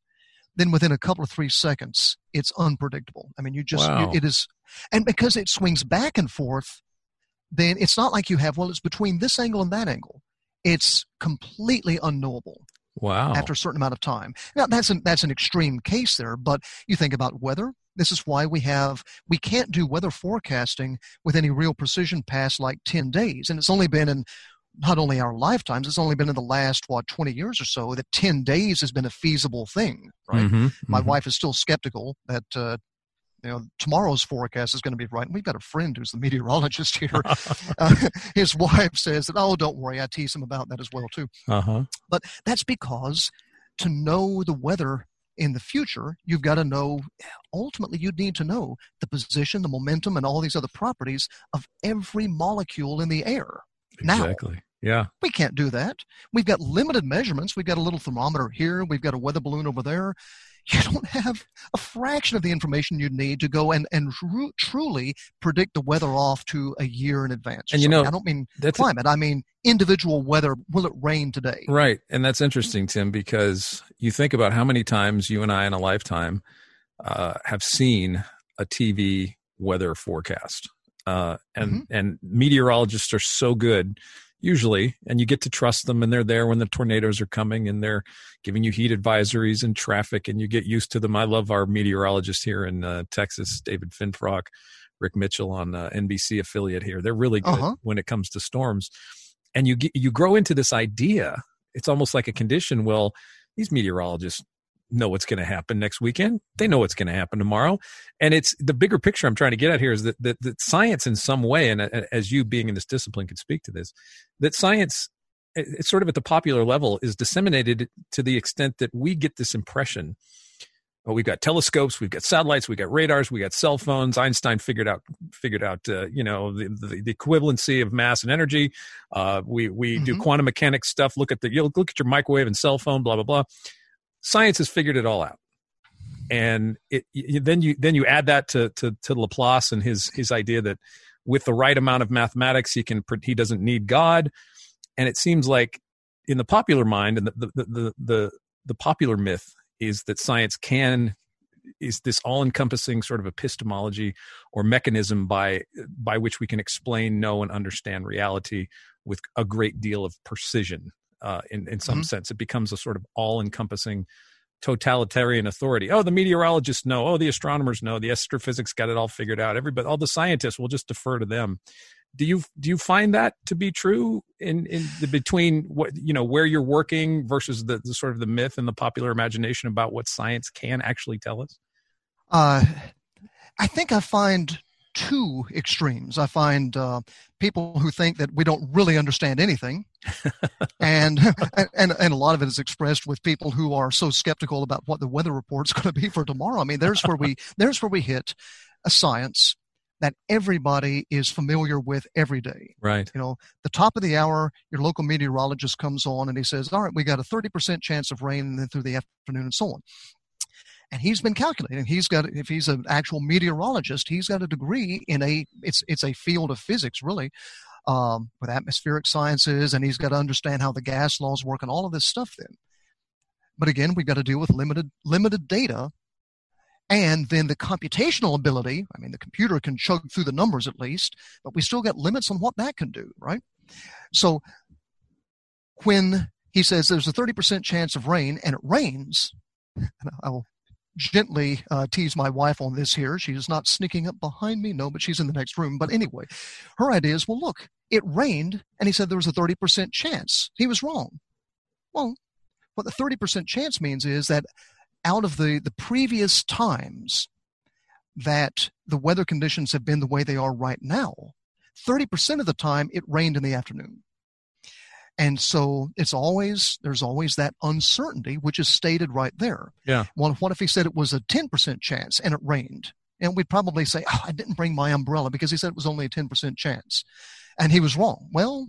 then within a couple of three seconds, it's unpredictable. I mean, you just, Wow. you, it is, and because it swings back and forth, then it's not like you have, well, it's between this angle and that angle. It's completely unknowable Wow. after a certain amount of time. Now that's an that's an extreme case there, but you think about weather. This is why we have we can't do weather forecasting with any real precision past like 10 days. And it's only been in not only our lifetimes, it's only been in the last what 20 years or so that 10 days has been a feasible thing, right? Mhm, My mhm. wife is still skeptical that uh, you know tomorrow's forecast is going to be right. And we've got a friend who's the meteorologist here. uh, his wife says that, oh, don't worry. I tease him about that as well too. Uh-huh. But that's because to know the weather in the future, you've got to know, ultimately, you'd need to know the position, the momentum, and all these other properties of every molecule in the air. Exactly. Now, yeah. We can't do that. We've got limited measurements. We've got a little thermometer here. We've got a weather balloon over there. You don't have a fraction of the information you need to go and, and tr- truly predict the weather off to a year in advance. And you know, I don't mean climate. A, I mean individual weather. Will it rain today? Right. And that's interesting, Tim, because you think about how many times you and I in a lifetime uh, have seen a TV weather forecast. Uh, and mm-hmm. and meteorologists are so good usually and you get to trust them and they're there when the tornadoes are coming and they're giving you heat advisories and traffic and you get used to them. I love our meteorologist here in uh, texas david finfrock rick mitchell on uh, nbc affiliate here. They're really good uh-huh. when it comes to storms. And you get, you grow into this idea. It's almost like a condition. Well these meteorologists know what's going to happen next weekend. They know what's going to happen tomorrow. And it's the bigger picture I'm trying to get at here is that, that, that science, in some way, and as you being in this discipline could speak to this, that science, it's sort of at the popular level, is disseminated to the extent that we get this impression. Well, we've got telescopes, we've got satellites, we've got radars, we got cell phones. Einstein figured out figured out uh, you know the, the, the, equivalency of mass and energy. Uh, we we mm-hmm. do quantum mechanics stuff. Look at the you look at your microwave and cell phone. Blah blah blah science has figured it all out. And it, then you then you add that to, to to Laplace and his his idea that with the right amount of mathematics he can he doesn't need God, and it seems like in the popular mind and the the the the, the popular myth is that science can is this all-encompassing sort of epistemology or mechanism by by which we can explain, know, and understand reality with a great deal of precision uh, in in some mm-hmm. sense. It becomes a sort of all encompassing totalitarian authority. Oh, the meteorologists know. Oh, the astronomers know. The astrophysics got it all figured out. Everybody, all the scientists will just defer to them. Do you do you find that to be true in in the, between what you know where you're working versus the, the sort of the myth and the popular imagination about what science can actually tell us? Uh, I think I find two extremes. I find uh, people who think that we don't really understand anything, and, and and a lot of it is expressed with people who are so skeptical about what the weather report's going to be for tomorrow. I mean, there's where we there's where we hit a science that everybody is familiar with every day. Right. You know, the top of the hour, your local meteorologist comes on and he says, "All right, we got a 30% chance of rain and then through the afternoon and so on." And he's been calculating. He's got if he's an actual meteorologist, he's got a degree in a it's it's a field of physics really. Um, with atmospheric sciences, and he's got to understand how the gas laws work and all of this stuff. Then, but again, we've got to deal with limited limited data, and then the computational ability. I mean, the computer can chug through the numbers at least, but we still got limits on what that can do, right? So, when he says there's a 30% chance of rain and it rains, I'll gently uh, tease my wife on this here. She's not sneaking up behind me, no, but she's in the next room. But anyway, her idea is well, look, it rained, and he said there was a 30% chance. He was wrong. Well, what the 30% chance means is that out of the, the previous times that the weather conditions have been the way they are right now, 30% of the time it rained in the afternoon. And so it's always, there's always that uncertainty, which is stated right there. Yeah. Well, what if he said it was a 10% chance and it rained? And we'd probably say, oh, I didn't bring my umbrella because he said it was only a 10% chance. And he was wrong. Well,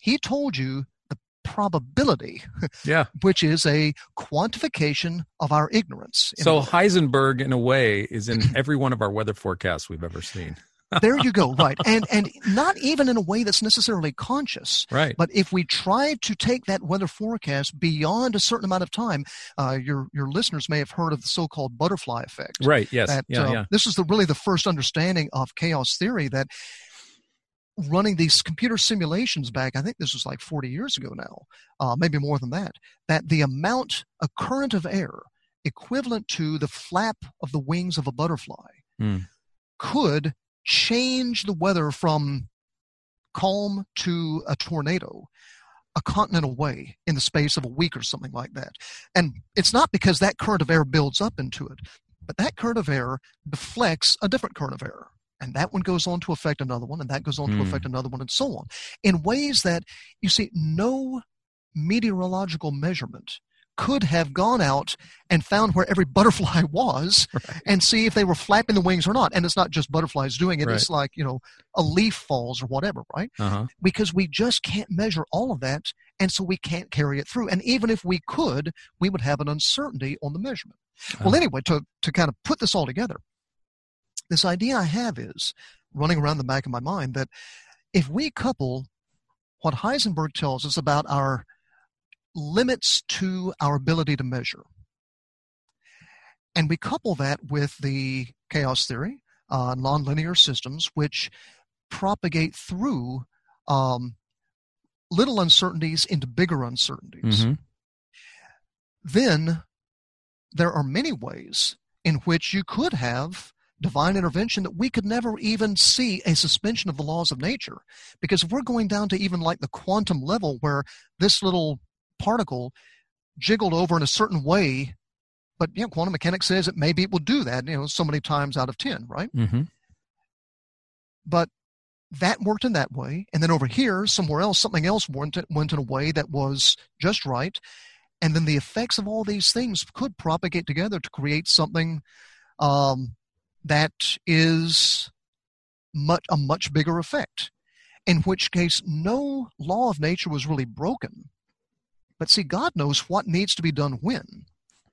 he told you the probability, yeah. which is a quantification of our ignorance. So Heisenberg, in a way, is in every one of our weather forecasts we've ever seen there you go right. And and not even in a way that's necessarily conscious. Right. But if we try to take that weather forecast beyond a certain amount of time uh, your your listeners may have heard of the so-called butterfly effect. Right yes. That, yeah, uh, yeah. this is the really the first understanding of chaos theory that running these computer simulations back i think this was like 40 years ago now uh, maybe more than that that the amount a current of air equivalent to the flap of the wings of a butterfly mm. could change the weather from calm to a tornado a continent away in the space of a week or something like that. And it's not because that current of air builds up into it, but that current of air deflects a different current of air. And that one goes on to affect another one, and that goes on mm. to hmm. affect another one, and so on, in ways that you see no meteorological measurement could have gone out and found where every butterfly was Right. and see if they were flapping the wings or not. And it's not just butterflies doing it, it's like, you know, a leaf falls or whatever, right? Uh-huh. Because we just can't measure all of that. And so we can't carry it through. And even if we could, we would have an uncertainty on the measurement. Well, Ah. anyway, to, to kind of put this all together, this idea I have is running around the back of my mind that if we couple what Heisenberg tells us about our limits to our ability to measure, and we couple that with the chaos theory, uh, nonlinear systems, which propagate through um, little uncertainties into bigger uncertainties Mhm. then there are many ways in which you could have divine intervention that we could never even see a suspension of the laws of nature. Because if we're going down to even like the quantum level where this little particle jiggled over in a certain way, but you know, quantum mechanics says that maybe it will do that, you know, so many times out of 10, right? Mhm. But that worked in that way. And then over here, somewhere else, something else went, went in a way that was just right. And then the effects of all these things could propagate together to create something um, that is much a much bigger effect. In which case, no law of nature was really broken. But see, God knows what needs to be done when.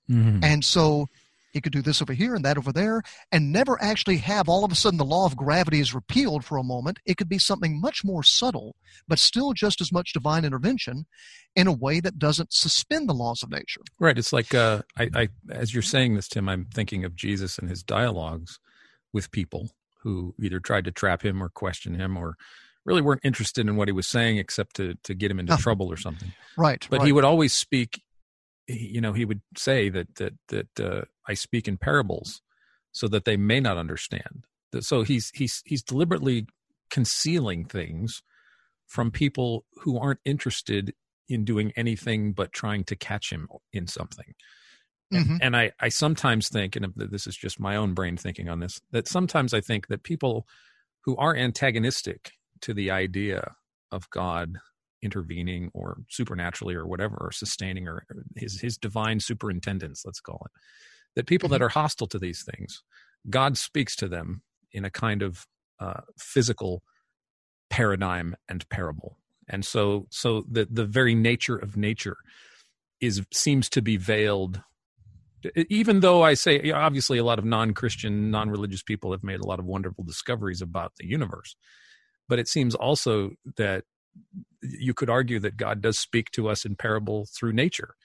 Mhm. And so he could do this over here and that over there and never actually have all of a sudden the law of gravity is repealed for a moment. It could be something much more subtle, but still just as much divine intervention in a way that doesn't suspend the laws of nature. Right. It's like uh, I, I, as you're saying this, Tim, I'm thinking of Jesus and his dialogues with people who either tried to trap him or question him, or really weren't interested in what he was saying except to to get him into trouble or something. Right. But right. he would always speak. You know, he would say that that that uh, I speak in parables, so that they may not understand. That- So he's he's he's deliberately concealing things from people who aren't interested in doing anything but trying to catch him in something. And- Mhm. And I, I sometimes think, and this is just my own brain thinking on this, that sometimes I think that people who are antagonistic to the idea of God intervening or supernaturally or whatever, or sustaining or his, his divine superintendence, let's call it, that people that are hostile to these things, God speaks to them in a kind of uh, physical paradigm and parable. And so, so the, the very nature of nature is seems to be veiled even though I say obviously a lot of non-Christian, non-religious people have made a lot of wonderful discoveries about the universe, but it seems also that you could argue that God does speak to us in parable through nature.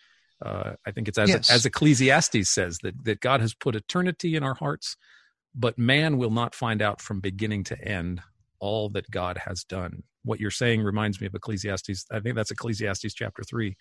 Uh, I think it's as Yes. as Ecclesiastes says that that God has put eternity in our hearts, but man will not find out from beginning to end all that God has done. What you're saying reminds me of Ecclesiastes. I think that's Ecclesiastes chapter three.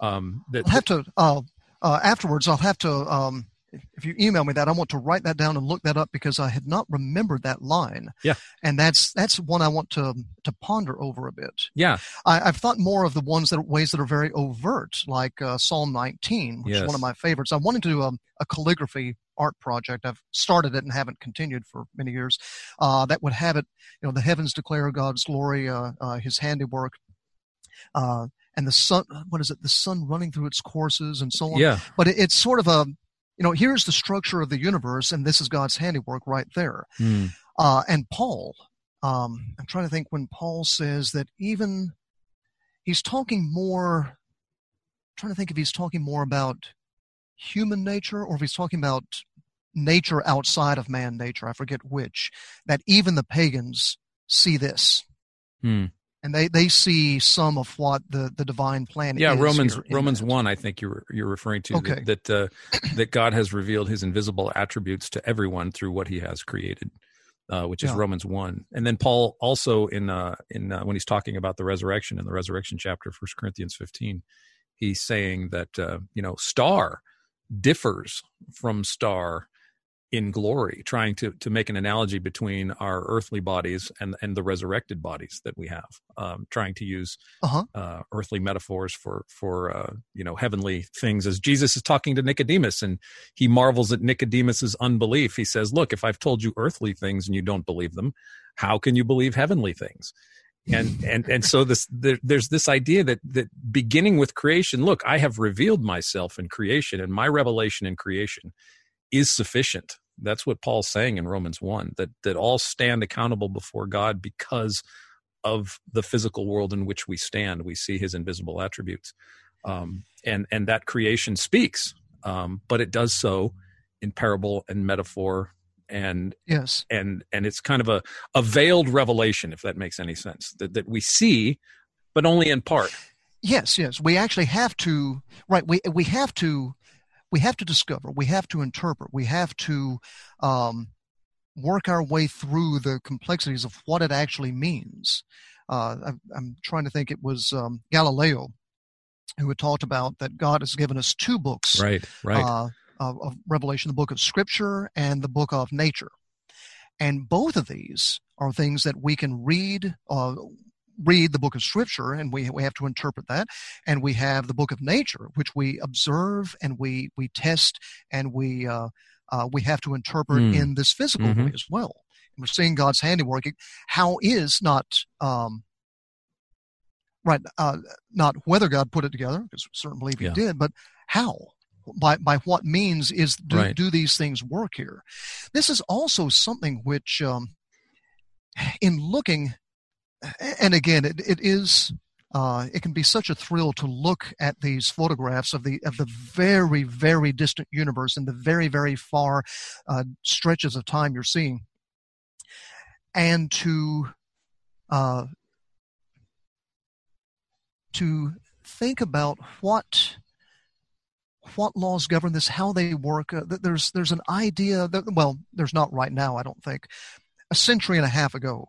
Um, that, I'll have to uh, uh, afterwards. I'll have to um, if you email me that. I want to write that down and look that up because I had not remembered that line. Yeah. and that's that's one I want to to ponder over a bit. yeah, I, I've thought more of the ones that are ways that are very overt, like uh, Psalm 19, which is one of my favorites. I wanted to do a, a calligraphy art project. I've started it and haven't continued for many years. Uh, that would have it, you know, the heavens declare God's glory, uh, uh, His handiwork, uh, and the sun. What is it? The sun running through its courses and so on. yeah. But it, it's sort of a, you know, here's the structure of the universe, and this is God's handiwork right there. Hmm. Uh, and Paul, um, I'm trying to think when Paul says that even he's talking more, trying to think if he's talking more about human nature or if he's talking about nature outside of man nature. I forget which. That even the pagans see this. Hmm. And they, they see some of what the, the divine plan is. yeah romans romans that. 1 i think you're you're referring to Okay. that that, uh, that god has revealed his invisible attributes to everyone through what he has created uh, which is Yeah. romans 1 and then paul also in uh in uh, when he's talking about the resurrection in the resurrection chapter first corinthians 15 he's saying that uh, you know star differs from star in glory trying to to make an analogy between our earthly bodies and and the resurrected bodies that we have um, trying to use Uh-huh. uh, earthly metaphors for for uh, you know heavenly things. As Jesus is talking to Nicodemus, and he marvels at Nicodemus's unbelief. He says, "Look, if I've told you earthly things and you don't believe them, how can you believe heavenly things?" and and and so this there, there's this idea that that beginning with creation look i have revealed myself in creation and my revelation in creation is sufficient that's what paul's saying in romans 1 that that all stand accountable before god because of the physical world in which we stand. We see his invisible attributes. Um, and and that creation speaks um, but it does so in parable and metaphor and yes. and and it's kind of a a veiled revelation if that makes any sense that, that we see but only in part. Yes yes. We actually have to right we we have to we have to discover we have to interpret we have to um, work our way through the complexities of what it actually means uh, I'm, I'm, trying to think it was um, galileo who had talked about that god has given us two books right right uh, of, of Revelation, the book of Scripture and the book of nature. And both of these are things that we can read, uh, read the book of Scripture, and we we have to interpret that. And we have the book of nature, which we observe and we we test and we uh, uh, we have to interpret mm. in this physical mm-hmm. way as well. And we're seeing God's handiwork. How is not um, right? Uh, not whether God put it together, because we certainly believe He yeah. did, but how by by what means is do, right. do these things work here this is also something which um, in looking and again it, it is uh, it can be such a thrill to look at these photographs of the of the very very distant universe and the very very far uh, stretches of time you're seeing and to uh, to think about what what laws govern this, how they work. Uh, there's there's an idea that well, there's not right now. I don't think. A century and a half ago,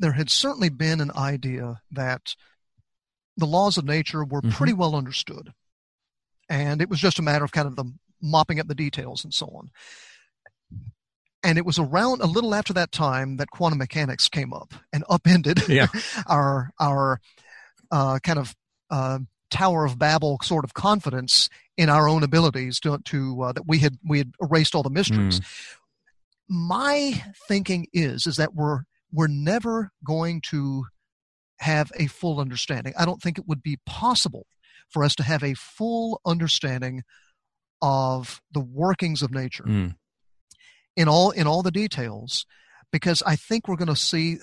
there had certainly been an idea that the laws of nature were mm-hmm. pretty well understood, and it was just a matter of kind of the mopping up the details and so on. And it was around a little after that time that quantum mechanics came up and upended yeah. our our uh, kind of uh, Tower of Babel sort of confidence in our own abilities to, to uh, that we had we had erased all the mysteries. Mm. My thinking is is that we're we're never going to have a full understanding. I don't think it would be possible for us to have a full understanding of the workings of nature mm. in all in all the details because I think we're going to see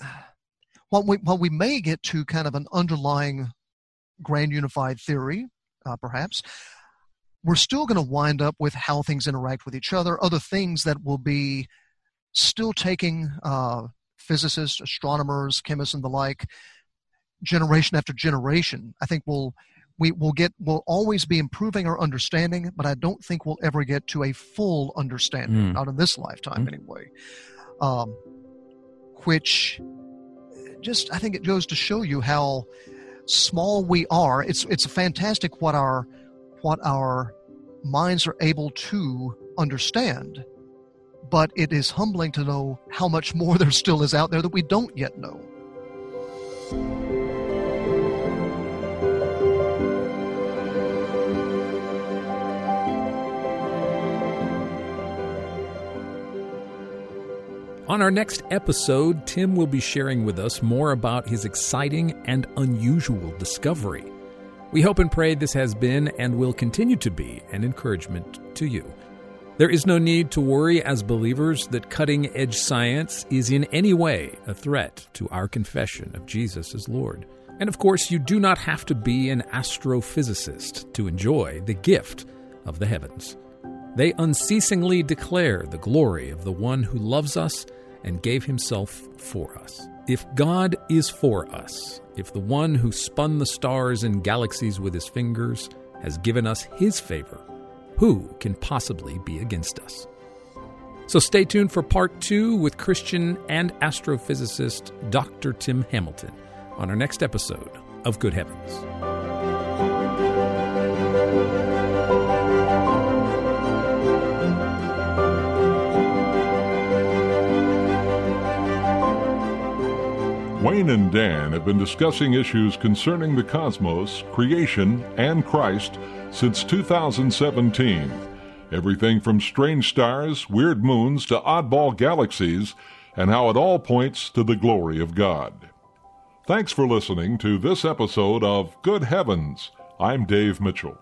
what we what we may get to kind of an underlying grand unified theory, uh, perhaps, we're still going to wind up with how things interact with each other, other things that will be still taking uh, physicists, astronomers, chemists, and the like, generation after generation. I think we'll we will get we'll always be improving our understanding, but I don't think we'll ever get to a full understanding, mm. not in this lifetime mm. anyway. Um, which just I think it goes to show you how small we are, it's it's fantastic what our what our minds are able to understand. But it is humbling to know how much more there still is out there that we don't yet know. On our next episode, Tim will be sharing with us more about his exciting and unusual discovery. We hope and pray this has been and will continue to be an encouragement to you. There is no need to worry as believers that cutting edge science is in any way a threat to our confession of Jesus as Lord. And of course, you do not have to be an astrophysicist to enjoy the gift of the heavens. They unceasingly declare the glory of the one who loves us and gave himself for us. If God is for us, if the one who spun the stars and galaxies with his fingers has given us his favor, who can possibly be against us? So stay tuned for part two with Christian and astrophysicist Dr. Tim Hamilton on our next episode of Good Heavens. Wayne and Dan have been discussing issues concerning the cosmos, creation, and Christ since 2017. Everything from strange stars, weird moons, to oddball galaxies, and how it all points to the glory of God. Thanks for listening to this episode of Good Heavens. I'm Dave Mitchell.